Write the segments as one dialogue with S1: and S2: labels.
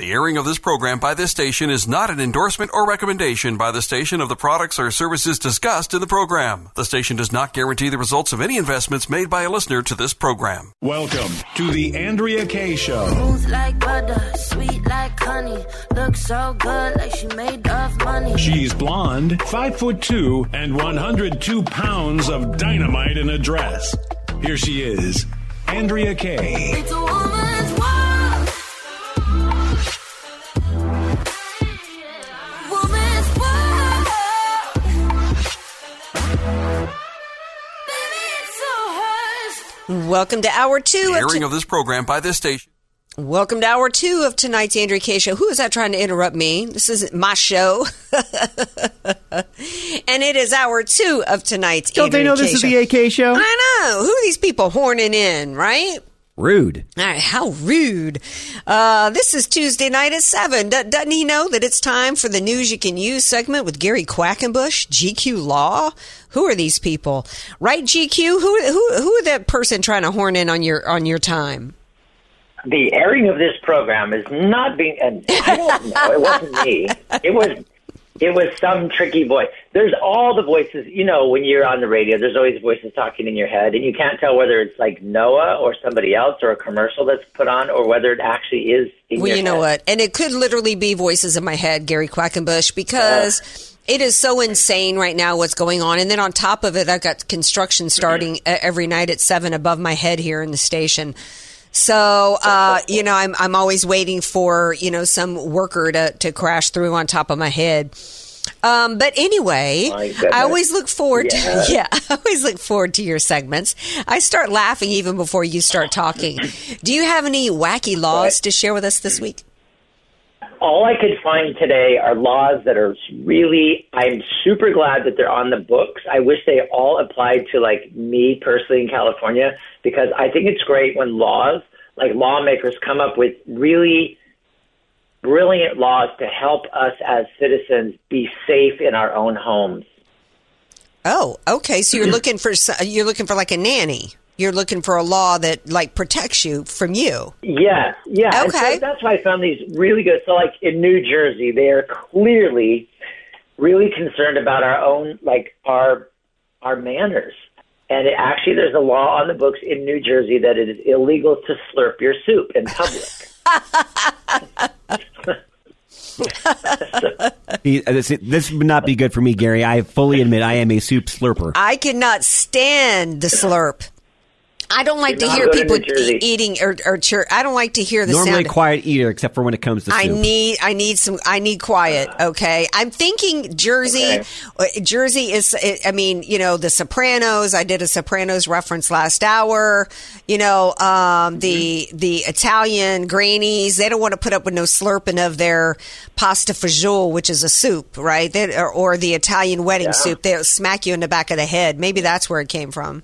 S1: The airing of this program by this station is not an endorsement or recommendation by the station of the products or services discussed in the program. The station does not guarantee the results of any investments made by a listener to this program.
S2: Welcome to the Andrea Kaye Show.
S3: Smooth like butter, sweet like honey. Looks so good, like she made of money.
S2: She's blonde, five foot two, and 102 pounds of dynamite in a dress. Here she is, Andrea
S3: Kaye.
S4: Welcome to hour two.
S1: The
S4: Of t-
S1: of this program by this station.
S4: Welcome to hour two of tonight's Andrea Kaye show. Who is that trying to interrupt me? This isn't my show, and it is hour two of tonight's.
S5: Don't they know
S4: K
S5: this is the AK show?
S4: I know. Who are these people horning in? Right.
S5: Rude.
S4: All right, how rude. Uh, this is Tuesday night at 7. Do- doesn't he know that it's time for the News You Can Use segment with Gary Quackenbush, GQ Law? Who are these people? Right, GQ? Who, who, who are that person trying to horn in on your, on your time?
S6: the airing of this program is not being and I don't know, it wasn't me. It was it was some tricky voice. There's all the voices, you know, when you're on the radio, there's always voices talking in your head and you can't tell whether it's like Noah or somebody else or a commercial that's put on or whether it actually is in
S4: Well, you know
S6: head.
S4: what? And it could literally be voices in my head, Gary Quackenbush, because it is so insane right now what's going on. And then on top of it, I've got construction starting mm-hmm. e- every night at seven above my head here in the station. So, uh, you know, I'm, I'm always waiting for, you know, some worker to, to crash through on top of my head. Um, but anyway, I always look forward
S6: Yeah.
S4: to, yeah, I always look forward to your segments. I start laughing even before you start talking. Do you have any wacky laws to share with us this week?
S6: All I could find today are laws that are really, I'm super glad that they're on the books. I wish they all applied to like me personally in California because I think it's great when laws, like lawmakers, come up with really brilliant laws to help us as citizens be safe in our own homes.
S4: Oh, okay. So you're looking for you're looking for like a nanny. You're looking for a law that like protects you from you.
S6: Yeah, yeah. And so
S4: Okay.
S6: that's why I found these really good. So, like in New Jersey, they are clearly really concerned about our own, like our our manners. And it, actually, there's a law on the books in New Jersey that it is illegal to slurp your soup in public.
S5: Uh, This, this would not be good for me, Gary. I fully admit I am a soup slurper.
S4: I cannot stand the slurp. I don't like
S6: You're
S4: to hear people
S6: New
S4: e- eating or, or chir- I don't like to hear the
S5: Normally
S4: sound.
S5: quiet eater, except for when it comes to
S4: I
S5: soup.
S4: need I need some I need quiet. Okay, I'm thinking Jersey.
S6: Okay.
S4: uh, Jersey is. I mean, you know, The Sopranos. I did a Sopranos reference last hour. You know, um, the the Italian grannies. They don't want to put up with no slurping of their pasta fagioli, which is a soup, right? They, or, or the Italian wedding
S6: Yeah.
S4: soup. They'll smack you in the back of the head. Maybe that's where it came from.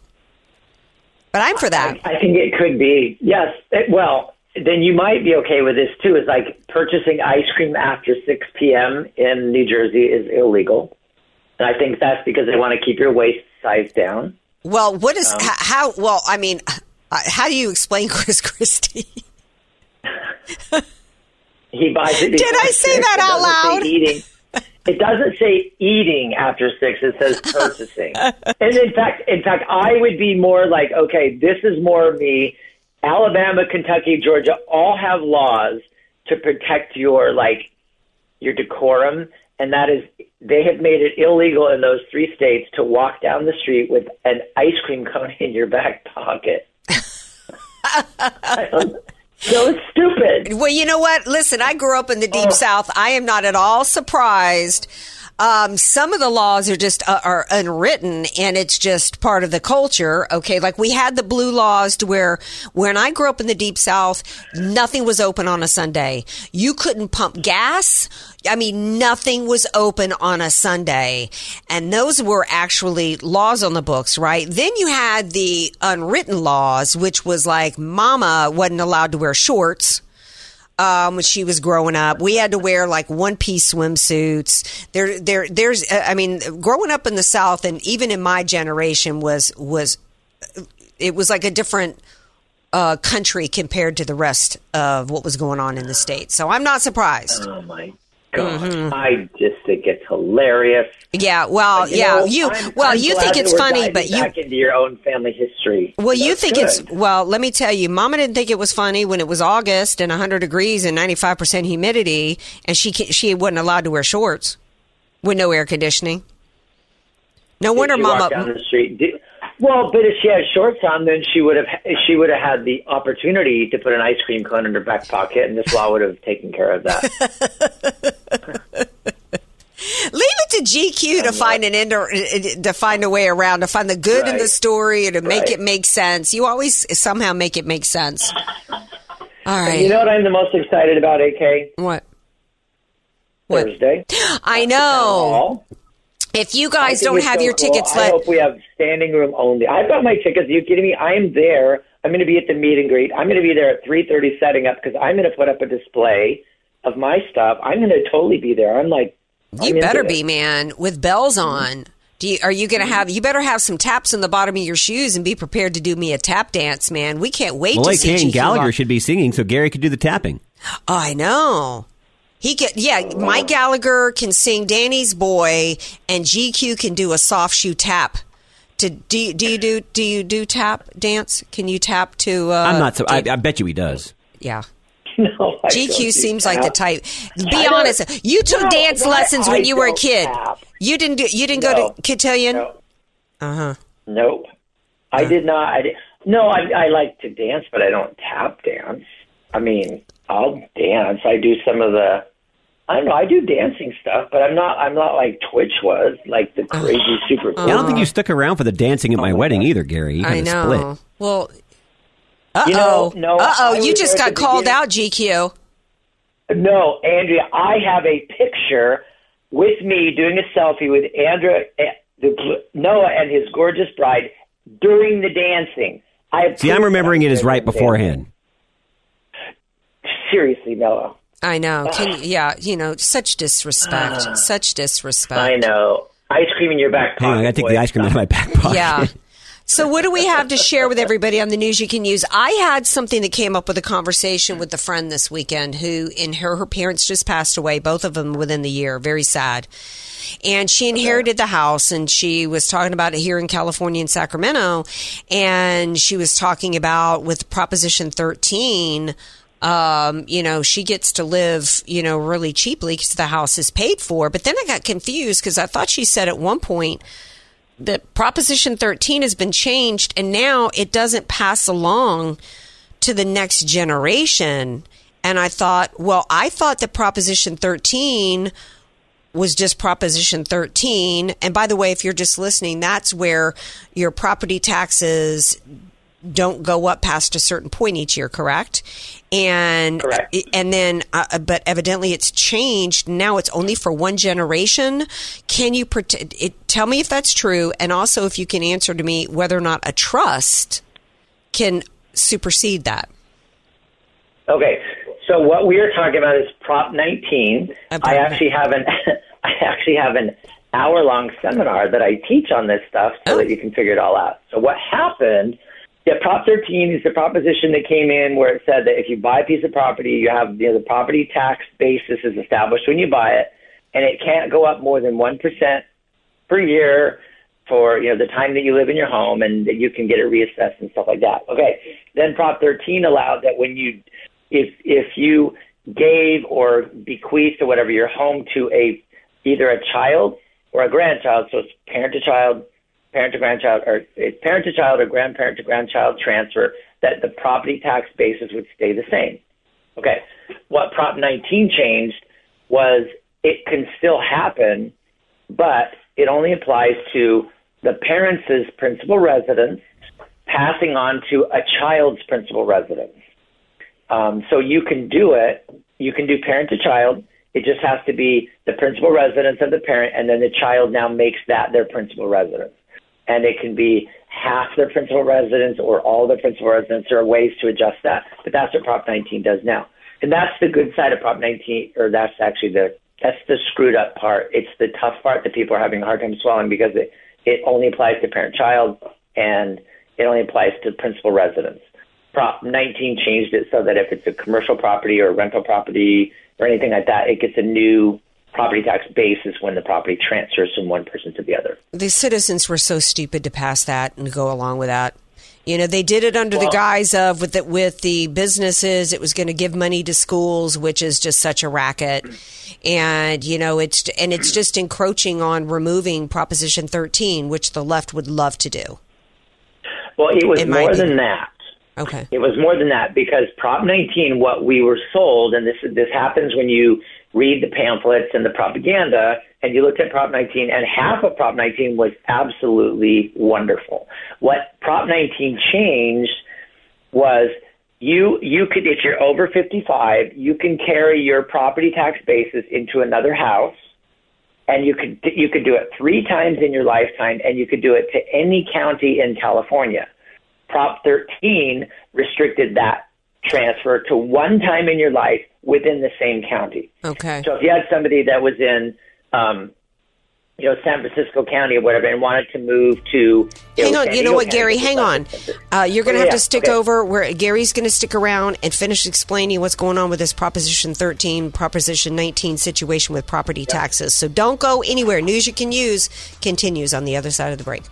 S4: But I'm for that.
S6: I think it could be. Yes. It, well, then you might be okay with this too. Is like purchasing ice cream after 6 p.m. in New Jersey is illegal. And I think that's because they want to keep your waist size down.
S4: Well, what is
S6: Um,
S4: how? Well, I mean, uh, how do you explain Chris Christie?
S6: He buys it.
S4: Did I say that out loud?
S6: Eating. It doesn't say eating after six. It says purchasing. and in fact, in fact, I would be more like, okay, this is more of me. Alabama, Kentucky, Georgia all have laws to protect your like your decorum, and that is they have made it illegal in those three states to walk down the street with an ice cream cone in your back pocket. So stupid.
S4: Well, you know what? Listen, I grew up in the
S6: Oh.
S4: deep south. I am not at all surprised um, some of the laws are just uh, are unwritten, and it's just part of the culture. Okay, like we had the blue laws to where when I grew up in the deep south, nothing was open on a Sunday. You couldn't pump gas. I mean, nothing was open on a Sunday. And those were actually laws on the books, right? Then you had the unwritten laws, which was like mama wasn't allowed to wear shorts. Um, when she was growing up, we had to wear like one piece swimsuits. There, there, there's, I mean, growing up in the South and even in my generation was, was, it was like a different, uh, country compared to the rest of what was going on in the States. So I'm not surprised.
S6: Oh my God. Mm-hmm. I just think it's hilarious.
S4: Yeah, well,
S6: You
S4: yeah,
S6: know,
S4: you
S6: I'm-
S4: well,
S6: I'm
S4: you think it's funny, but you
S6: back into your own family history.
S4: well, you think
S6: good.
S4: it's well. Let me tell you, Mama didn't think it was funny when it was August and 100 degrees and 95 percent humidity, and she she wasn't allowed to wear shorts with no air conditioning. No
S6: Did
S4: wonder Mama.
S6: down the street. Did, well, but if she had shorts on, then she would have she would have had the opportunity to put an ice cream cone in her back pocket, and this law would have taken care of that.
S4: Leave it to GQ to find an end or, to find a way around to find the good in the story and to make
S6: Right.
S4: it make sense. You always somehow make it make sense. All right.
S6: You know what I'm the most excited about, AK?
S4: what? What?
S6: Thursday.
S4: I know.
S6: Hall.
S4: If you guys don't have
S6: so
S4: your
S6: cool.
S4: tickets,
S6: I
S4: let
S6: hope we have standing room only. I've got my tickets. Are you kidding me? I am there. I'm going to be at the meet and greet. I'm going to be there at 3:30 setting up because I'm going to put up a display of my stuff. I'm going to totally be there. I'm like,
S4: you
S6: I'm
S4: better be
S6: it.
S4: man with bells mm-hmm. on. Do you, are you going to mm-hmm. have? You better have some taps in the bottom of your shoes and be prepared to do me a tap dance, man. We can't wait
S5: Well,
S4: to
S5: like
S4: see
S5: Kane
S4: GQ
S5: Gallagher should be singing, so Gary could do the tapping.
S4: Oh, I know. He can, yeah. Mike Gallagher can sing "Danny's Boy," and GQ can do a soft shoe tap. To do, you- do you do do you do tap dance? Can you tap to? Uh,
S5: I'm not so. I, I bet you he does.
S4: yeah.
S6: No,
S4: GQ
S6: do
S4: seems like the type. Be
S6: don't-
S4: honest. You took
S6: No,
S4: dance
S6: why-
S4: lessons when
S6: I
S4: you were a kid.
S6: tap.
S4: You didn't do. You didn't
S6: No.
S4: go to cotillion.
S6: No.
S4: Uh huh.
S6: Nope. I did not. I did, no, I, I like to dance, but I don't tap dance. I mean, I'll dance. I do some of the. I don't know. I do dancing stuff, but I'm not. I'm not like Twitch was, like the crazy super.
S5: Yeah, I don't think you stuck around for the dancing at my wedding either, Gary. You
S4: I
S5: kinda
S4: know.
S5: split.
S4: Well. Uh
S6: You
S4: oh.
S6: know, no,
S4: uh oh. You just got called
S6: beginning.
S4: out, GQ.
S6: No, Andrea, I have a picture with me doing a selfie with Andrea, eh, the, Noah, and his gorgeous bride during the dancing. I have
S5: See, I'm remembering
S6: that
S5: it as right beforehand.
S6: dancing. Seriously, Noah.
S4: I know. Can yeah. You know, such disrespect. such disrespect.
S6: I know. Ice cream in your back pocket.
S5: Hang on, I got to take
S6: boy.
S5: the ice cream out of my back pocket.
S4: Yeah. So what do we have to share with everybody on the news you can use? I had something that came up with a conversation with a friend this weekend who in her her parents just passed away, both of them within the year. Very sad. And she inherited the house and she was talking about it here in California in Sacramento and she was talking about with Proposition 13 um, you know, she gets to live, you know, really cheaply because the house is paid for. But then I got confused because I thought she said at one point that Proposition 13 has been changed and now it doesn't pass along to the next generation. And I thought, well, I thought that Proposition 13 was just Proposition 13. And by the way, if you're just listening, that's where your property taxes don't go up past a certain point each year, correct? And
S6: Correct.
S4: and then, uh, but evidently it's changed. Now it's only for one generation. Can you pretend? It, tell me if that's true, and also if you can answer to me whether or not a trust can supersede that.
S6: Okay, so what we are talking about is Prop 19.
S4: Okay.
S6: I actually have an I actually have an hour long seminar that I teach on this stuff so
S4: Oh.
S6: that you can figure it all out. So what happened? Yeah, Prop 13 is the proposition that came in where it said that if you buy a piece of property, you have you know, the property tax basis is established when you buy it, and it can't go up more than one percent per year for you know the time that you live in your home, and that you can get it reassessed and stuff like that. Okay, then Prop 13 allowed that when you if if you gave or bequeathed or whatever your home to a either a child or a grandchild, so it's parent to child, parent to grandchild, or parent to child or grandparent to grandchild transfer, that the property tax basis would stay the same. Okay, what Prop 19 changed was it can still happen but it only applies to the parents' principal residence passing on to a child's principal residence. Um, so you can do it. You can do parent to child. It just has to be the principal residence of the parent, and then the child now makes that their principal residence. And it can be half their principal residence or all their principal residence. There are ways to adjust that, but that's what Prop 19 does now. And that's the good side of Prop 19, or that's actually the that's the screwed up part. It's the tough part that people are having a hard time swallowing because it it only applies to parent child and it only applies to principal residence. Prop 19 changed it so that if it's a commercial property or a rental property or anything like that, it gets a new property tax base is when the property transfers from one person to the other.
S4: The citizens were so stupid to pass that and go along with that. You know, they did it under well, the guise of with the, with the businesses, it was going to give money to schools, which is just such a racket. And you know, it's and it's just encroaching on removing Proposition 13, which the left would love to do.
S6: Well, it was more than that.
S4: Okay.
S6: It was more than that because Prop 19, what we were sold, and this this happens when you read the pamphlets and the propaganda, and you looked at Prop 19, and half of Prop 19 was absolutely wonderful. What Prop 19 changed was you you could if you're over 55, you can carry your property tax basis into another house and you could you could do it three times in your lifetime, and you could do it to any county in California. Prop 13 restricted that transfer to one time in your life within the same county.
S4: Okay.
S6: So if you had somebody that was in um, you know, San Francisco County or whatever, and wanted to move to.
S4: Hang on, you know what, Gary? Hang on. Uh, you're going to have yeah, to stick
S6: okay.
S4: over where Gary's going to stick around and finish explaining what's going on with this Proposition 13, Proposition 19 situation with property yeah. taxes. So don't go anywhere. News you can use continues on the other side of the break.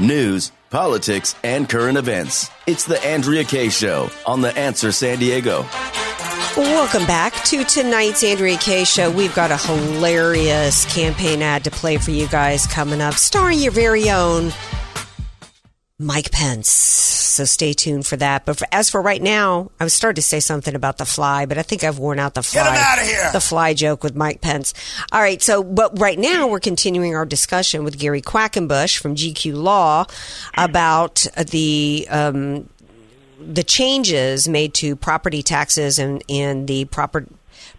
S7: News, politics, and current events. It's the Andrea Kaye Show on The Answer San Diego.
S4: Welcome back to tonight's Andrea Kaye Show. We've got a hilarious campaign ad to play for you guys coming up, starring your very own Mike Pence. So stay tuned for that. But for, as for right now, I was starting to say something about the fly, but I think I've worn out the fly.
S8: Get him out of here.
S4: The fly joke with Mike Pence. All right. So, but right now we're continuing our discussion with Gary Quackenbush from GQ Law about the um, the changes made to property taxes and, and the proper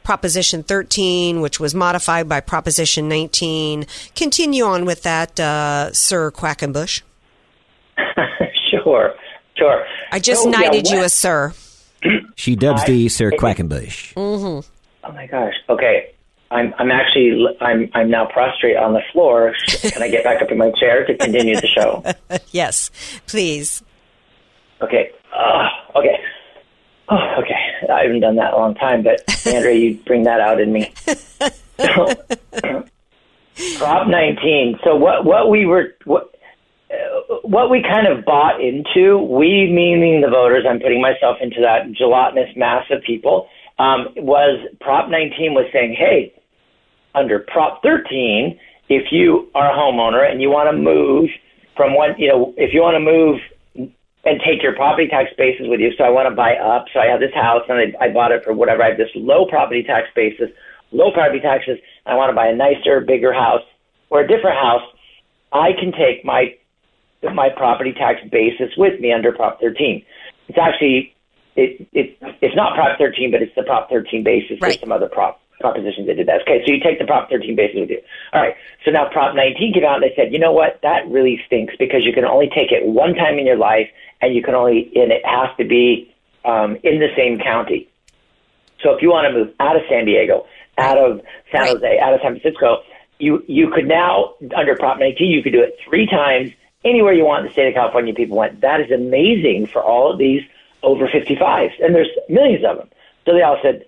S4: Proposition 13, which was modified by Proposition 19. Continue on with that, uh, Sir Quackenbush.
S6: sure, sure.
S4: I just
S6: so,
S4: knighted
S6: yeah,
S4: you a sir.
S5: She dubs I, the Sir Quackenbush.
S4: Mm-hmm.
S6: Oh my gosh. Okay. I'm I'm actually I'm I'm now prostrate on the floor. Can I get back up in my chair to continue the show?
S4: yes, please.
S6: Okay. Uh, okay. Oh, okay. I haven't done that in a long time, but Andrea, you bring that out in me. Prop 19. So what what we were what what we kind of bought into, we meaning the voters, I'm putting myself into that gelatinous mass of people, um, was Prop 19 was saying, hey, under Prop 13, if you are a homeowner and you want to move from one, you know, if you want to move and take your property tax basis with you. So I want to buy up. So I have this house and I, I bought it for whatever. I have this low property tax basis, low property taxes. And I want to buy a nicer, bigger house or a different house. I can take my my property tax basis with me under Prop 13. It's actually it it it's not Prop 13, but it's the Prop 13 basis
S4: right.
S6: with some other prop propositions that did that. Okay, so you take the Prop 13 basis with you. All right, so now Prop 19 came out and they said, you know what, that really stinks because you can only take it one time in your life and you can only and it has to be um, in the same county. So if you want to move out of San Diego, out of San. Jose, out of San Francisco, you you could now under Prop 19 you could do it three times anywhere you want in the state of California. People went, that is amazing for all of these over 55s, and there's millions of them. So they all said,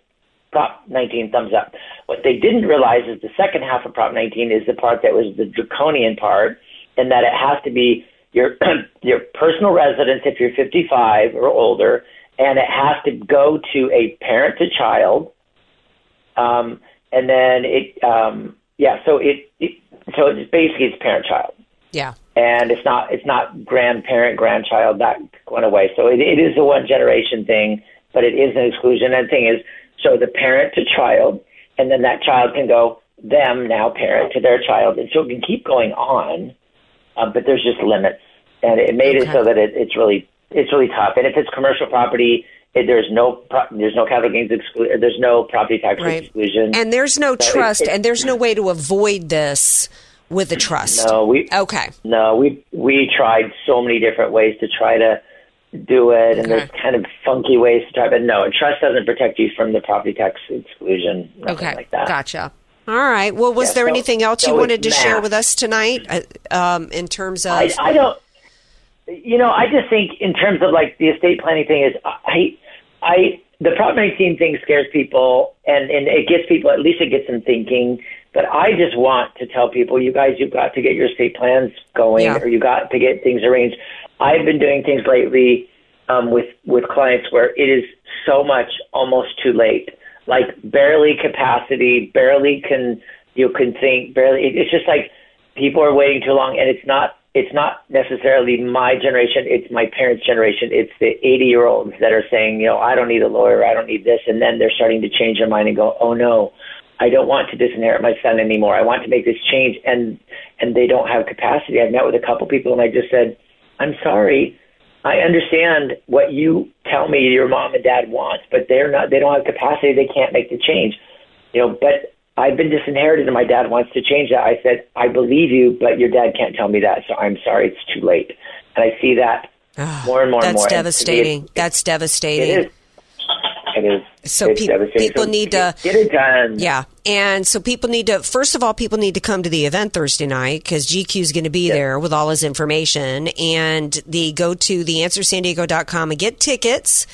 S6: Prop 19, thumbs up. What they didn't realize is the second half of Prop 19 is the part that was the draconian part, and that it has to be your your personal residence if you're 55 or older, and it has to go to a parent to child. Um, and then it, um, yeah, so it, it so it's basically it's parent child.
S4: Yeah.
S6: And it's not it's not grandparent grandchild that went away. So it, it is a one generation thing, but it is an exclusion. And the thing is, So the parent to child, and then that child can go them now parent to their child, and so it can keep going on. Um, but there's just limits, and it made it so that it, it's really it's really tough. And if it's commercial property, there's no pro- there's no capital gains exclusion. There's no property tax
S4: Right.
S6: exclusion.
S4: And there's no
S6: So it-
S4: trust,
S6: it-
S4: and there's no way to avoid this with the trust.
S6: No, we
S4: okay.
S6: No, we we tried so many different ways to try to do it, and there's kind of funky ways to try. But no, a trust doesn't protect you from the property tax exclusion.
S4: Okay,
S6: like that.
S4: gotcha. All right. Well, was
S6: Yeah,
S4: there
S6: so-
S4: anything else
S6: so
S4: you wanted to
S6: it's
S4: share with us tonight uh, um, in terms of?
S6: I, I don't. You know, I just think in terms of like the estate planning thing is I I the Prop 19 thing scares people and and it gets people at least it gets them thinking. But I just want to tell people, you guys, you've got to get your estate plans going,
S8: Yeah.
S6: or you got to get things arranged. I've been doing things lately um, with with clients where it is so much almost too late, like barely capacity, barely can you can think, barely. It, it's just like people are waiting too long, and it's not it's not necessarily my generation. It's my parents' generation. It's the 80 year olds that are saying, you know, I don't need a lawyer. I don't need this, and then they're starting to change their mind and go, oh no. I don't want to disinherit my son anymore. I want to make this change, and and they don't have capacity. I've met with a couple people, and I just said, I'm sorry. I understand what you tell me your mom and dad wants, but they're not. They don't have capacity. They can't make the change. You know, but I've been disinherited, and my dad wants to change that. I said, I believe you, but your dad can't tell me that, so I'm sorry. It's too late. And I see that more and more and
S4: That's
S6: more. And to me,
S4: devastating.
S6: it's-
S4: That's devastating.
S6: It is. It is.
S4: So pe- people
S6: So
S4: need to
S6: get it done.
S4: Yeah, and so people need to first of all, people need to come to the event Thursday night because GQ is going to be there with all his information, and the go to theanswersandiego.com and get tickets.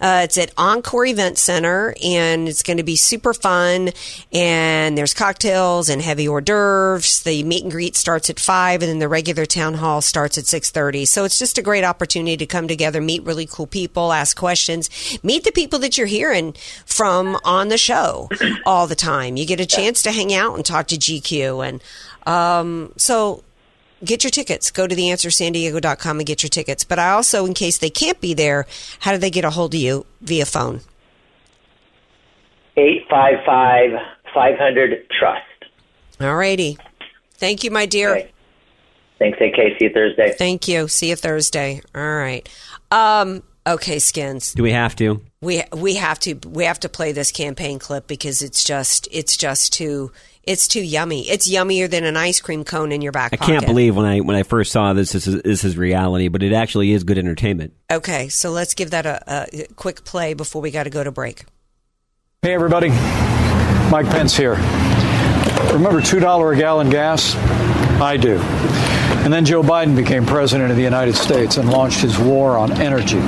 S4: Uh, it's at Encore Event Center, and it's going to be super fun. And there's cocktails and heavy hors d'oeuvres. The meet and greet starts at five, and then the regular town hall starts at six thirty. So it's just a great opportunity to come together, meet really cool people, ask questions, meet the people that you're hearing from on the show all the time. You get a chance to hang out and talk to GQ, and um, so get your tickets. Go to theanswersandiego.com and get your tickets. But I also, in case they can't be there, how do they get a hold of you via phone?
S6: Eight five five five hundred trust.
S4: All righty. Thank you, my dear.
S6: Thanks, AK. See you Thursday.
S4: Thank you. See you Thursday. All right. Um, okay, skins.
S5: Do we have to?
S4: We we have to we have to play this campaign clip because it's just it's just too it's too yummy. It's yummier than an ice cream cone in your back
S5: I
S4: pocket.
S5: can't believe when I when I first saw this this is, this is reality, but it actually is good entertainment.
S4: Okay, so let's give that a, a quick play before we got to go to break.
S9: Hey, everybody. Mike Pence here. Remember $2 a gallon gas? I do. And then Joe Biden became president of the United States and launched his war on energy.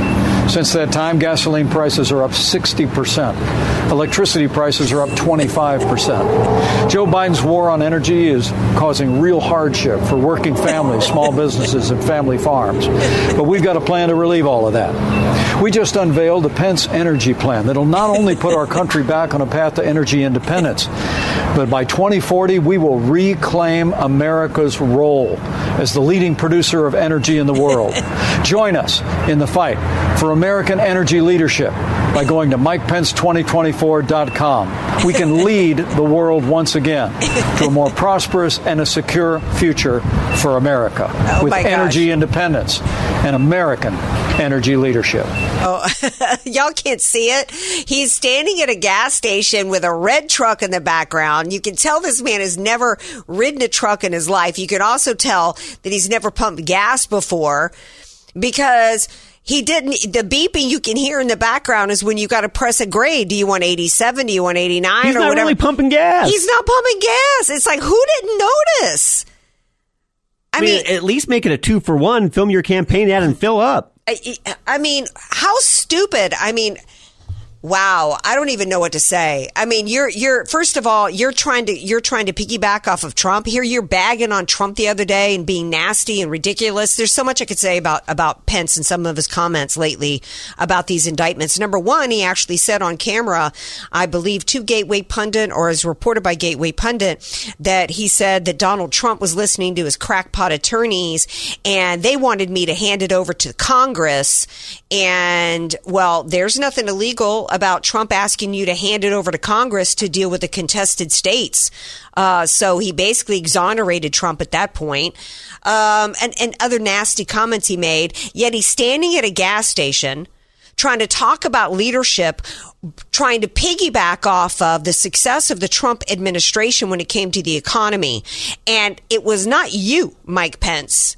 S9: Since that time, gasoline prices are up 60%. Electricity prices are up 25%. Joe Biden's war on energy is causing real hardship for working families, small businesses, and family farms. But we've got a plan to relieve all of that. We just unveiled the Pence Energy Plan that'll not only put our country back on a path to energy independence, but by 2040, we will reclaim America's role as the leading producer of energy in the world. Join us in the fight for American energy leadership by going to MikePence2024.com. We can lead the world once again to a more prosperous and a secure future for America
S4: oh with
S9: energy independence and American energy leadership.
S4: Oh, y'all can't see it. He's standing at a gas station with a red truck in the background. You can tell this man has never ridden a truck in his life. You can also tell that he's never pumped gas before because he didn't. The beeping you can hear in the background is when you got to press a grade. Do you want 87? Do you want 89
S5: He's
S4: or
S5: not
S4: whatever?
S5: really pumping gas.
S4: He's not pumping gas. It's like, who didn't notice?
S5: I, mean, at least make it a two for one. Film your campaign ad and fill up.
S4: I, I mean, how stupid. I mean, wow. I don't even know what to say. I mean, you're you're first of all, you're trying to you're trying to piggyback off of Trump. Here you're bagging on Trump the other day and being nasty and ridiculous. There's so much I could say about about Pence and some of his comments lately about these indictments. Number 1, he actually said on camera, I believe to Gateway Pundit or as reported by Gateway Pundit that he said that Donald Trump was listening to his crackpot attorneys and they wanted me to hand it over to Congress and well, there's nothing illegal about Trump asking you to hand it over to Congress to deal with the contested states. Uh, so he basically exonerated Trump at that point. Um, and, and other nasty comments he made. Yet he's standing at a gas station trying to talk about leadership, trying to piggyback off of the success of the Trump administration when it came to the economy. And it was not you, Mike Pence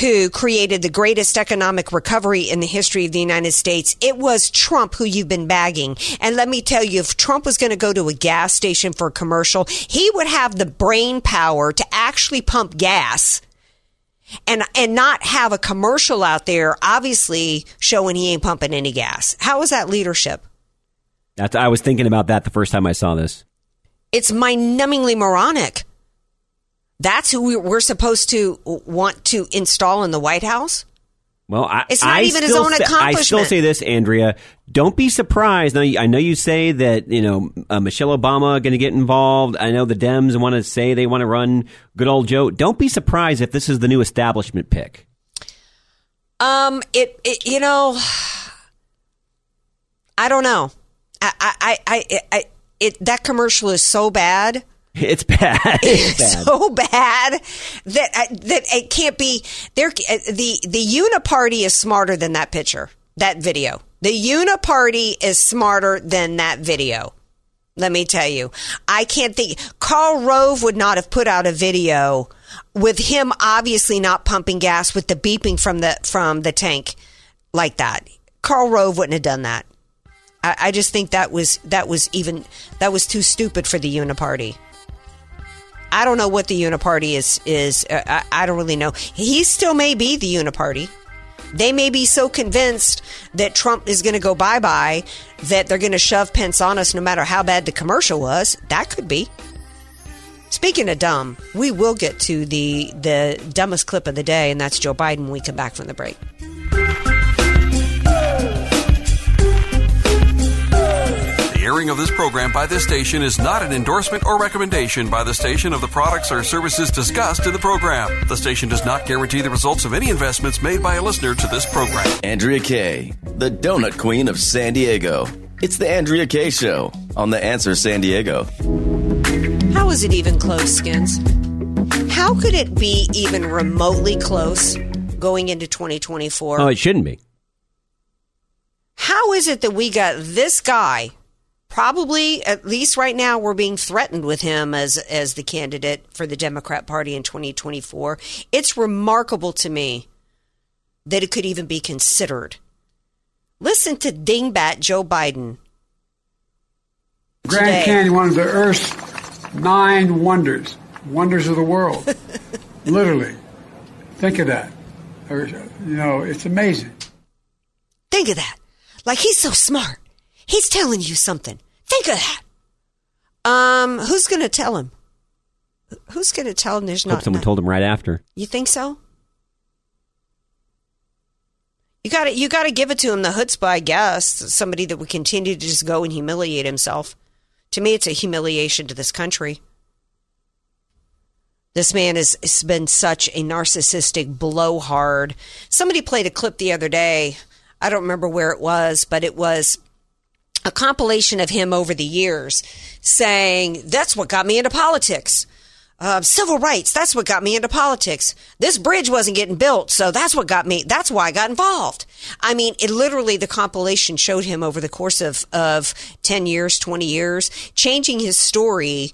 S4: who created the greatest economic recovery in the history of the United States. It was Trump who you've been bagging. And let me tell you, if Trump was going to go to a gas station for a commercial, he would have the brain power to actually pump gas and and not have a commercial out there obviously showing he ain't pumping any gas. How is that leadership?
S5: That's, I was thinking about that the first time I saw this.
S4: It's mind-numbingly moronic. That's who we're supposed to want to install in the White House.
S5: Well, I,
S4: it's not
S5: I
S4: even his own accomplishment.
S5: I still say this, Andrea. Don't be surprised. Now, I know you say that you know uh, Michelle Obama going to get involved. I know the Dems want to say they want to run good old Joe. Don't be surprised if this is the new establishment pick.
S4: Um, it, it you know, I don't know. I, I, I, I, I it that commercial is so bad.
S5: It's bad. It's bad.
S4: so bad that uh, that it can't be there. uh, The the Uniparty is smarter than that picture, that video. The Uniparty is smarter than that video. Let me tell you, I can't think. Karl Rove would not have put out a video with him obviously not pumping gas with the beeping from the from the tank like that. Karl Rove wouldn't have done that. I, I just think that was that was even that was too stupid for the Uniparty. I don't know what the Uniparty is. Is uh, I, I don't really know. He still may be the Uniparty. They may be so convinced that Trump is going to go bye bye that they're going to shove Pence on us no matter how bad the commercial was. That could be. Speaking of dumb, we will get to the the dumbest clip of the day, and that's Joe Biden when we come back from the break.
S1: Airing of this program by this station is not an endorsement or recommendation by the station of the products or services discussed in the program. The station does not guarantee the results of any investments made by a listener to this program.
S7: Andrea Kaye, the donut queen of San Diego. It's the Andrea Kaye Show on The Answer San Diego.
S4: How is it even close, Skins? How could it be even remotely close going into 2024?
S5: Oh, it shouldn't be.
S4: How is it that we got this guy? Probably, at least right now, we're being threatened with him as as the candidate for the Democrat Party in 2024. It's remarkable to me that it could even be considered. Listen to dingbat Joe Biden.
S8: Grand
S4: Today.
S8: Canyon, one of the Earth's nine wonders, wonders of the world. Literally. Think of that. You know, it's amazing.
S4: Think of that. Like he's so smart. He's telling you something. Think of that. Um, who's going to tell him? Who's going to tell him there's
S5: Hope
S4: not?
S5: someone told him right after.
S4: You think so? You got to you got to give it to him the chutzpah, I guess. Somebody that would continue to just go and humiliate himself. To me, it's a humiliation to this country. This man has, has been such a narcissistic blowhard. Somebody played a clip the other day. I don't remember where it was, but it was a compilation of him over the years saying, That's what got me into politics. Uh, civil rights, that's what got me into politics. This bridge wasn't getting built, so that's what got me, that's why I got involved. I mean, it literally, the compilation showed him over the course of, of 10 years, 20 years, changing his story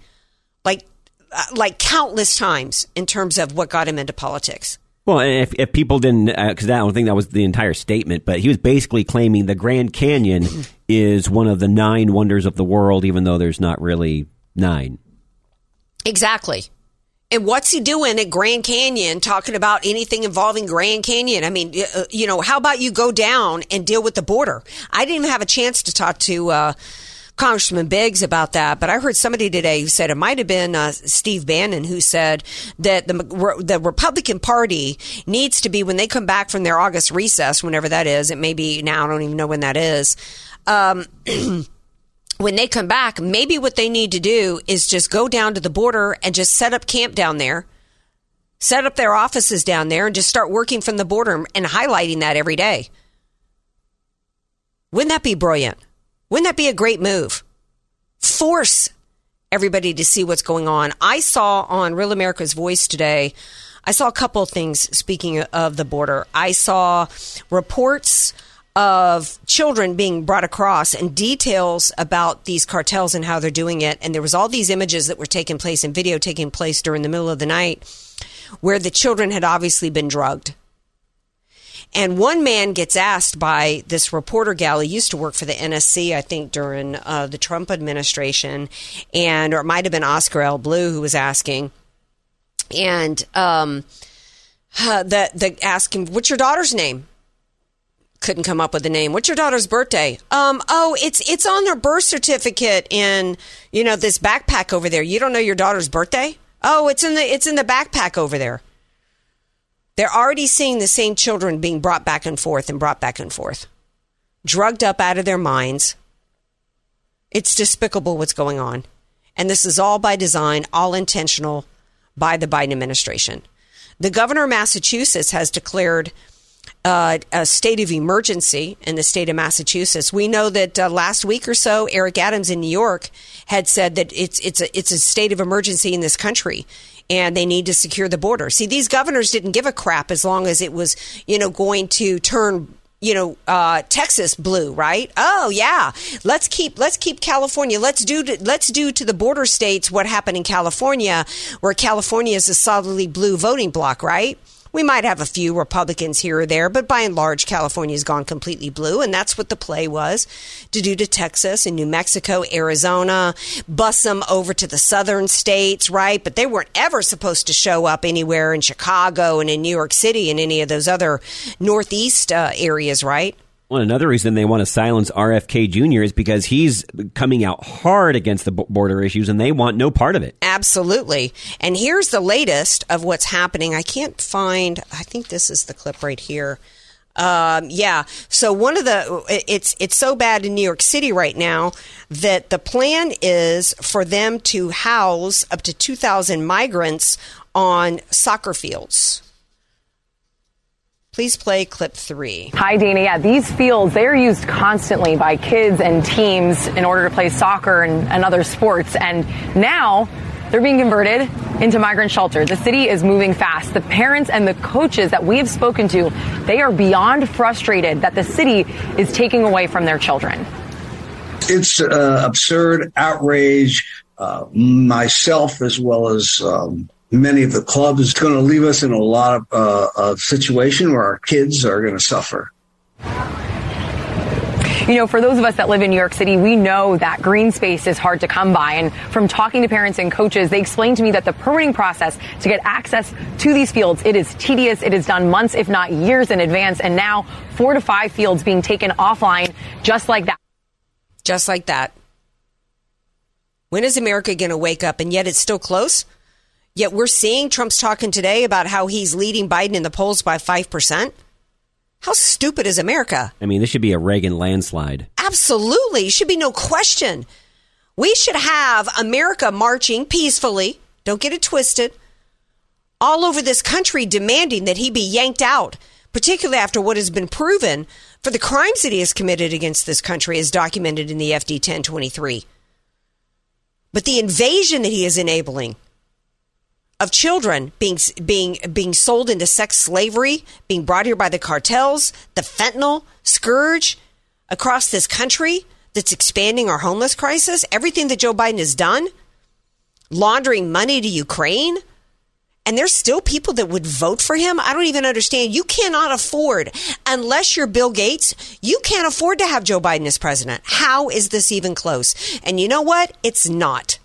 S4: like, uh, like countless times in terms of what got him into politics.
S5: Well, if, if people didn't, because I don't think that was the entire statement, but he was basically claiming the Grand Canyon is one of the nine wonders of the world, even though there's not really nine.
S4: Exactly. And what's he doing at Grand Canyon talking about anything involving Grand Canyon? I mean, uh, you know, how about you go down and deal with the border? I didn't even have a chance to talk to uh, Congressman Biggs about that, but I heard somebody today who said it might have been uh, Steve Bannon who said that the the Republican Party needs to be when they come back from their August recess, whenever that is. It may be now. I don't even know when that is. Um, when they come back, maybe what they need to do is just go down to the border and just set up camp down there, set up their offices down there, and just start working from the border and highlighting that every day. Wouldn't that be brilliant? Wouldn't that be a great move? Force everybody to see what's going on. I saw on Real America's Voice today, I saw a couple of things speaking of the border. I saw reports of children being brought across and details about these cartels and how they're doing it. And there was all these images that were taking place and video taking place during the middle of the night where the children had obviously been drugged. And one man gets asked by this reporter gal who used to work for the NSC, I think, during uh, the Trump administration, and or it might have been Oscar El Blue who was asking, and um, uh, the the asking, "What's your daughter's name?" Couldn't come up with a name. What's your daughter's birthday? Um, oh, it's it's on their birth certificate in you know this backpack over there. You don't know your daughter's birthday? Oh, it's in the it's in the backpack over there. They're already seeing the same children being brought back and forth and brought back and forth, drugged up out of their minds. It's despicable what's going on. And this is all by design, all intentional by the Biden administration. The governor of Massachusetts has declared uh, a state of emergency in the state of Massachusetts. We know that uh, last week or so, Eric Adams in New York had said that it's it's a it's a state of emergency in this country, and they need to secure the border. See, these governors didn't give a crap as long as it was you know going to turn you know uh, Texas blue, right? Oh yeah, let's keep let's keep California. Let's do to, let's do to the border states what happened in California, where California is a solidly blue voting bloc, right? We might have a few Republicans here or there, but by and large, California's gone completely blue. And that's what the play was to do to Texas and New Mexico, Arizona, bus them over to the southern states, right? But they weren't ever supposed to show up anywhere in Chicago and in New York City and any of those other Northeast uh, areas, right?
S5: Well, another reason they want to silence RFK Jr. is because he's coming out hard against the border issues and they want no part of it.
S4: Absolutely. And here's the latest of what's happening. I can't find, I think this is the clip right here. Um, yeah. So one of the it's it's so bad in New York City right now that the plan is for them to house up to 2,000 migrants on soccer fields. Please play clip three.
S10: Hi, Dana. Yeah, these fields, they're used constantly by kids and teams in order to play soccer and, and other sports. And now they're being converted into migrant shelters. The city is moving fast. The parents and the coaches that we have spoken to, they are beyond frustrated that the city is taking away from their children.
S11: It's uh, absurd outrage. Uh, myself, as well as um, many of the clubs is going to leave us in a lot of uh, a situation where our kids are going to suffer.
S10: You know, for those of us that live in New York City, we know that green space is hard to come by. And from talking to parents and coaches, they explained to me that the permitting process to get access to these fields, it is tedious. It is done months, if not years in advance. And now four to five fields being taken offline just like that.
S4: Just like that. When is America going to wake up? And yet it's still close? Yet we're seeing Trump's talking today about how he's leading Biden in the polls by 5%. How stupid is America?
S5: I mean, this should be a Reagan landslide.
S4: Absolutely. Should be no question. We should have America marching peacefully, don't get it twisted, all over this country demanding that he be yanked out, particularly after what has been proven for the crimes that he has committed against this country as documented in the FD 1023. But the invasion that he is enabling, of children being being being sold into sex slavery, being brought here by the cartels, the fentanyl scourge across this country that's expanding our homeless crisis, everything that Joe Biden has done, laundering money to Ukraine, and there's still people that would vote for him. I don't even understand. You cannot afford, unless you're Bill Gates, you can't afford to have Joe Biden as president. How is this even close? And you know what? It's not.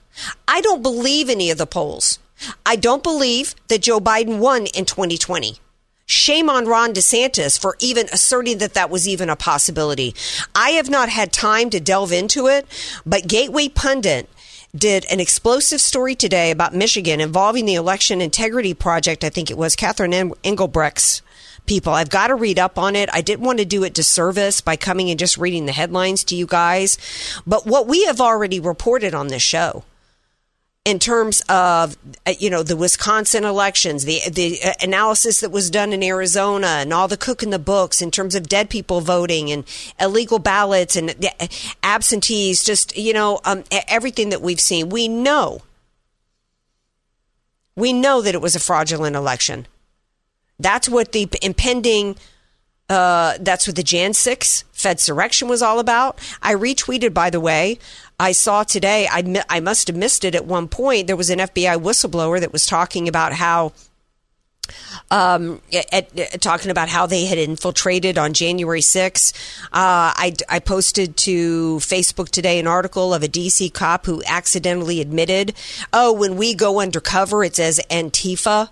S4: I don't believe any of the polls. I don't believe that Joe Biden won in 2020. Shame on Ron DeSantis for even asserting that that was even a possibility. I have not had time to delve into it, but Gateway Pundit did an explosive story today about Michigan involving the Election Integrity Project. I think it was Catherine Engelbrecht's people. I've got to read up on it. I didn't want to do it disservice by coming and just reading the headlines to you guys. But what we have already reported on this show in terms of uh, you know the Wisconsin elections, the the uh, analysis that was done in Arizona, and all the cook in the books in terms of dead people voting and illegal ballots and uh, absentees, just you know um, everything that we've seen, we know. We know that it was a fraudulent election. That's what the impending. Uh, that's what the Jan 6 Fedsurrection was all about. I retweeted, by the way. I saw today, I, I must have missed it at one point. There was an FBI whistleblower that was talking about how. Um, at, at- talking about how they had infiltrated on January 6th. Uh, I, I posted to Facebook today an article of a DC cop who accidentally admitted, oh, when we go undercover, it's as Antifa.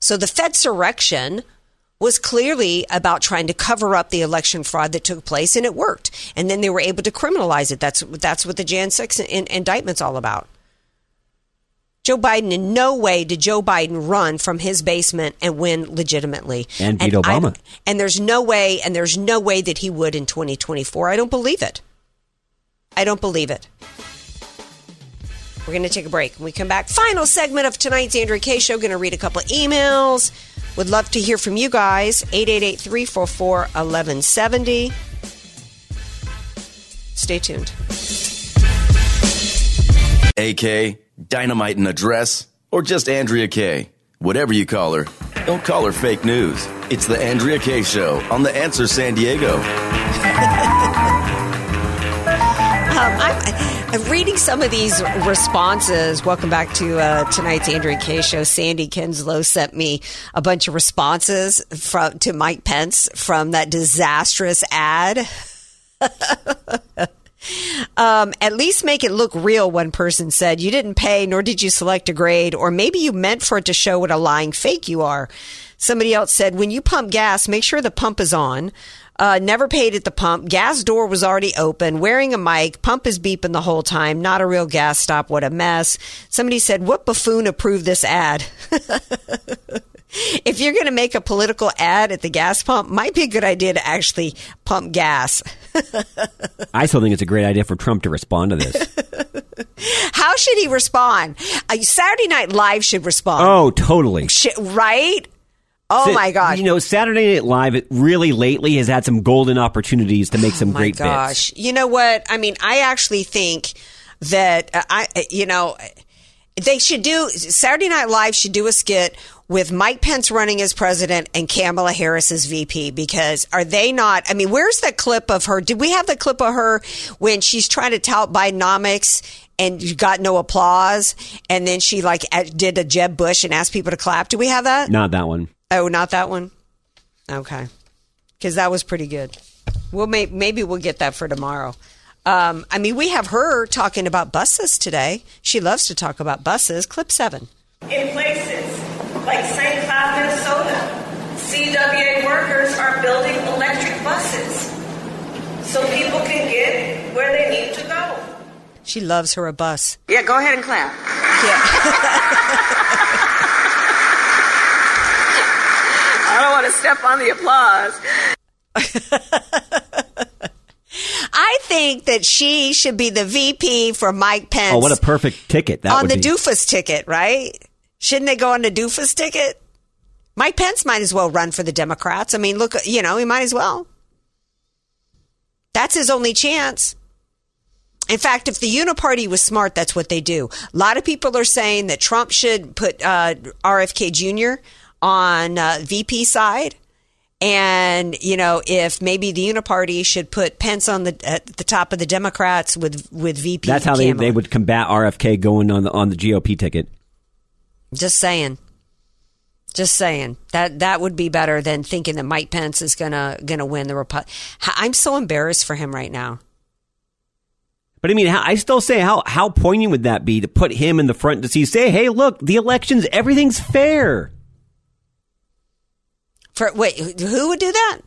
S4: So the Fedsurrection was clearly about trying to cover up the election fraud that took place, and it worked. And then they were able to criminalize it. That's that's what the Jan 6 in, indictment's all about. Joe Biden, in no way did Joe Biden run from his basement and win legitimately.
S5: And beat
S4: I-
S5: Obama.
S4: and there's no way, and there's no way that he would in 2024. I don't believe it. I don't believe it. We're going to take a break. When we come back, final segment of tonight's Andrea Kaye show. Going to read a couple of emails. Would love to hear from you guys. 888 344 1170. Stay tuned.
S7: AK, Dynamite in a Dress, or just Andrea Kaye. Whatever you call her, don't call her fake news. It's the Andrea Kaye Show on The Answer San Diego.
S4: Um, I'm, reading some of these responses. Welcome back to uh, tonight's Andrea Kaye show. Sandy Kinslow sent me a bunch of responses from to Mike Pence from that disastrous ad. Um, at least make it look real, one person said. You didn't pay, nor did you select a grade, or maybe you meant for it to show what a lying fake you are. Somebody else said, when you pump gas, make sure the pump is on. Uh, never paid at the pump. Gas door was already open. Wearing a mic. Pump is beeping the whole time. Not a real gas stop. What a mess. Somebody said, what buffoon approved this ad? if you're going to make a political ad at the gas pump, might be a good idea to actually pump gas.
S5: I still think it's a great idea for Trump to respond to this.
S4: How should he respond? Uh, Saturday Night Live should respond.
S5: oh, totally.
S4: Sh- right? Oh
S5: Sa-
S4: my gosh.
S5: You know, Saturday Night Live it really lately has had some golden opportunities to make some
S4: Oh my
S5: great
S4: gosh.
S5: bits.
S4: You know what? I mean, I actually think that uh, I, uh, you know, they should do Saturday Night Live should do a skit with Mike Pence running as president and Kamala Harris as VP because are they not? I mean, where's the clip of her? Did we have the clip of her when she's trying to tout Bidenomics and got no applause, and then she like did a Jeb Bush and asked people to clap? Do we have that?
S5: Not that one.
S4: Oh, not that one. Okay, because that was pretty good. We'll may- maybe we'll get that for tomorrow. Um, I mean, we have her talking about buses today. She loves to talk about buses. Clip seven.
S12: In places like St. Cloud, Minnesota, CWA workers are building electric buses so people can get where they need to go.
S4: She loves her a bus.
S12: Yeah, go ahead and clap. Yeah. I don't want to step on the applause.
S4: I think that she should be the VP for Mike Pence
S5: Oh, what a perfect ticket that
S4: on
S5: would
S4: the
S5: be.
S4: doofus ticket, right? Shouldn't they go on the doofus ticket? Mike Pence might as well run for the Democrats. I mean, look, you know, he might as well. That's his only chance. In fact, if the Uniparty was smart, that's what they do. A lot of people are saying that Trump should put uh, RFK Jr. on uh, VP side. And, you know, if maybe the Uniparty should put Pence on the at the top of the Democrats with, with VP.
S5: That's how they, they would combat RFK going on the on the GOP ticket.
S4: Just saying. Just saying that that would be better than thinking that Mike Pence is gonna gonna win the Repu- I'm so embarrassed for him right now.
S5: But I mean, how, I still say how how poignant would that be to put him in the front to see say, hey, look, the elections, everything's fair.
S4: For wait, who would do that?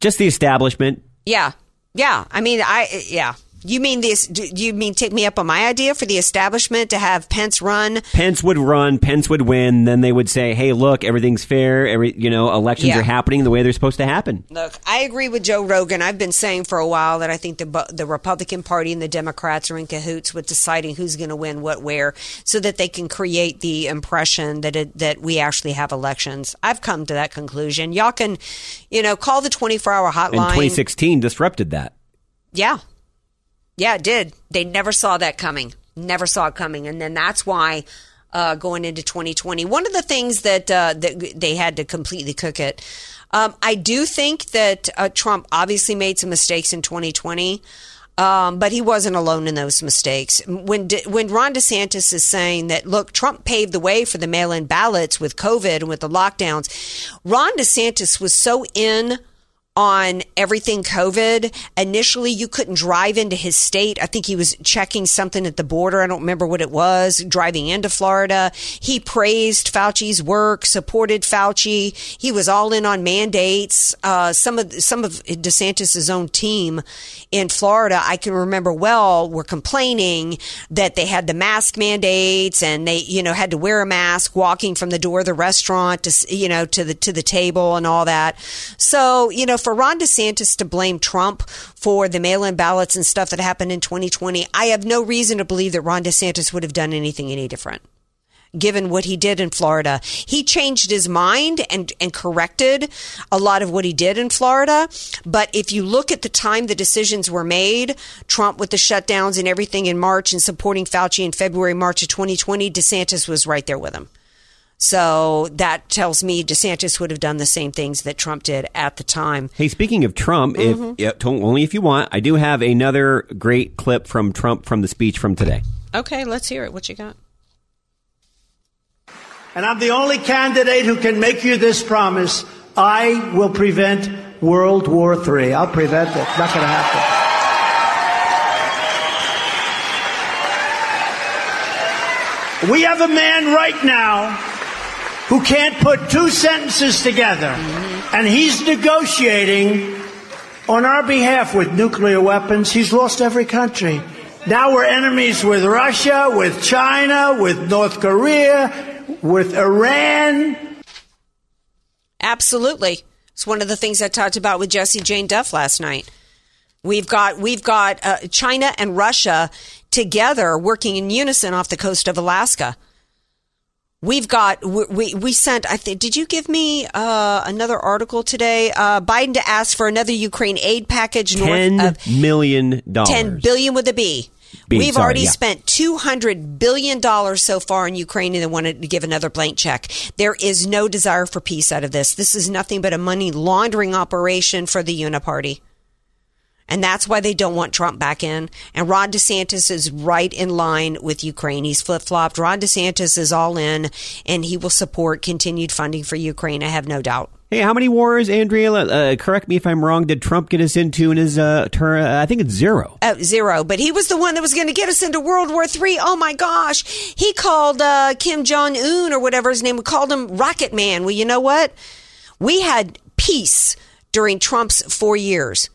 S5: Just the establishment.
S4: Yeah, yeah. I mean, I yeah. You mean this? Do you mean take me up on my idea for the establishment to have Pence run?
S5: Pence would run, Pence would win, then they would say, "Hey, look, everything's fair. Every you know, elections
S4: Yeah.
S5: are happening the way they're supposed to happen."
S4: Look, I agree with Joe Rogan. I've been saying for a while that I think the the Republican Party and the Democrats are in cahoots with deciding who's going to win what where, so that they can create the impression that it, that we actually have elections. I've come to that conclusion. Y'all can, you know, call the twenty four hour
S5: And
S4: hotline.
S5: 2016 disrupted that.
S4: Yeah. Yeah, it did. They never saw that coming. Never saw it coming. And then that's why uh, going into 2020, one of the things that, uh, that they had to completely cook it. Um, I do think that uh, Trump obviously made some mistakes in 2020. Um, but he wasn't alone in those mistakes. When De- when Ron DeSantis is saying that, look, Trump paved the way for the mail-in ballots with COVID and with the lockdowns, Ron DeSantis was so in on everything COVID. Initially, you couldn't drive into his state. I think he was checking something at the border. I don't remember what it was, driving into Florida. He praised Fauci's work, supported Fauci. He was all in on mandates. Uh, some of, some of DeSantis's own team in Florida, I can remember well, were complaining that they had the mask mandates and they, you know, had to wear a mask walking from the door of the restaurant to, you know, to the, to the table and all that. So, you know, for Ron DeSantis to blame Trump for the mail-in ballots and stuff that happened in 2020, I have no reason to believe that Ron DeSantis would have done anything any different given what he did in Florida. He changed his mind and, and corrected a lot of what he did in Florida. But if you look at the time the decisions were made, Trump with the shutdowns and everything in March and supporting Fauci in February, March of 2020, DeSantis was right there with him. So that tells me DeSantis would have done the same things that Trump did at the time.
S5: Hey, speaking of Trump,
S4: Mhm.
S5: if yeah, only if you want, I do have another great clip from Trump from the speech from today.
S4: Okay, let's hear it. What you got?
S13: And I'm the only candidate who can make you this promise. I will prevent World War III. I'll prevent it. Not going to happen. We have a man right now who can't put two sentences together, and he's negotiating on our behalf with nuclear weapons. He's lost every country. Now we're enemies with Russia, with China, with North Korea, with Iran.
S4: Absolutely. It's one of the things I talked about with Jesse Jane Duff last night. We've got we've got uh, China and Russia together working in unison off the coast of Alaska. We've got we we, sent. I think. Did you give me uh, another article today? Uh, Biden to ask for another Ukraine aid package north
S5: Ten
S4: of
S5: million dollars.
S4: 10 billion with a B.
S5: B,
S4: We've
S5: sorry,
S4: already
S5: yeah.
S4: spent 200 billion dollars so far in Ukraine and they wanted to give another blank check. There is no desire for peace out of this. This is nothing but a money laundering operation for the Uniparty. And that's why they don't want Trump back in. And Ron DeSantis is right in line with Ukraine. He's flip flopped. Ron DeSantis is all in and he will support continued funding for Ukraine. I have no doubt.
S5: Hey, how many wars, Andrea? Uh, correct me if I'm wrong. Did Trump get us into in his uh, term? Uh, I think it's zero.
S4: Uh, zero, but he was the one that was going to get us into World War Three. Oh my gosh, he called uh, Kim Jong Un or whatever his name. We called him Rocket Man. Well, you know what? We had peace during Trump's four years.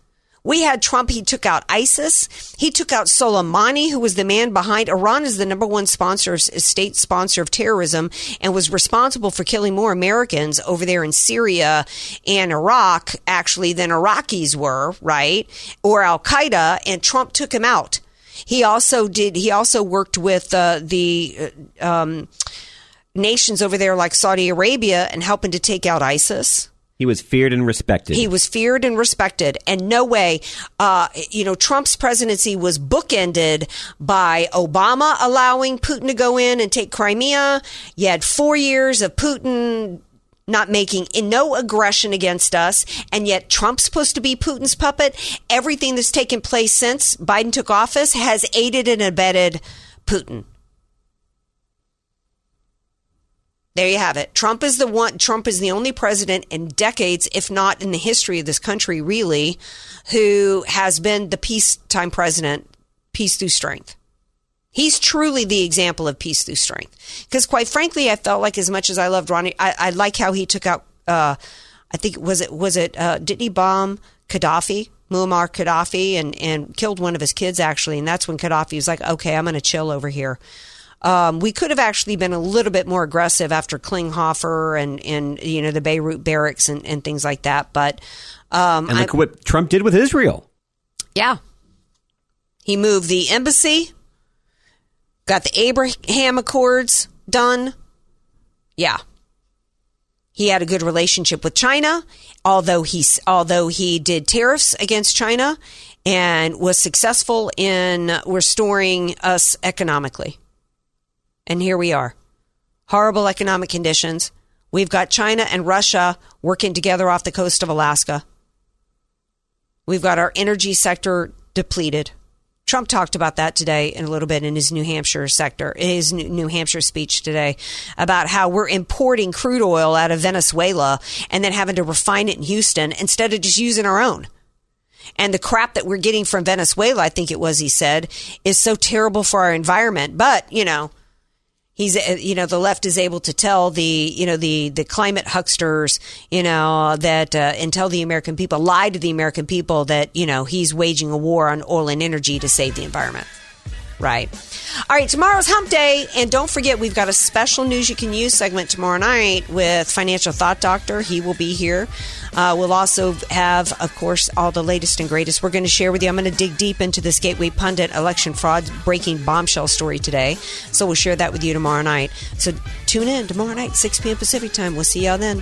S4: We had Trump. He took out ISIS. He took out Soleimani, who was the man behind Iran is the number one sponsor, state sponsor of terrorism, and was responsible for killing more Americans over there in Syria and Iraq, actually, than Iraqis were, right? Or Al Qaeda. And Trump took him out. He also did. He also worked with uh, the uh, um, nations over there, like Saudi Arabia, and helping to take out ISIS.
S5: He was feared and respected.
S4: He was feared and respected, and no way, uh, you know, Trump's presidency was bookended by Obama allowing Putin to go in and take Crimea. You had four years of Putin not making in no aggression against us, and yet Trump's supposed to be Putin's puppet. Everything that's taken place since Biden took office has aided and abetted Putin. There you have it. Trump is the one. Trump is the only president in decades, if not in the history of this country, really, who has been the peacetime president, peace through strength. He's truly the example of peace through strength. Because quite frankly, I felt like as much as I loved Ronnie, I, I like how he took out. Uh, I think was it was it uh, didn't he bomb Gaddafi? Muammar Gaddafi and, and killed one of his kids, actually. And that's when Gaddafi was like, okay, I'm going to chill over here. Um, we could have actually been a little bit more aggressive after Klinghoffer and, and you know, the Beirut barracks and, and things like that. But. Um,
S5: and look I, what Trump did with Israel.
S4: Yeah. He moved the embassy, got the Abraham Accords done. Yeah. He had a good relationship with China, although he although he did tariffs against China and was successful in restoring us economically. And here we are. Horrible economic conditions. We've got China and Russia working together off the coast of Alaska. We've got our energy sector depleted. Trump talked about that today in a little bit in his New Hampshire sector, his New Hampshire speech today about how we're importing crude oil out of Venezuela and then having to refine it in Houston instead of just using our own. And the crap that we're getting from Venezuela, I think it was he said, is so terrible for our environment. But, you know, he's uh, you know the left is able to tell the you know the the climate hucksters you know that uh, and tell the American people lie to the American people that you know he's waging a war on oil and energy to save the environment. Right. All right, tomorrow's hump day. And don't forget, we've got a special news you can use segment tomorrow night with Financial Thought Doctor. He will be here. Uh, we'll also have, of course, all the latest and greatest. We're going to share with you. I'm going to dig deep into this Gateway Pundit election fraud breaking bombshell story today. So we'll share that with you tomorrow night. So tune in tomorrow night, 6 p.m. Pacific time. We'll see y'all then.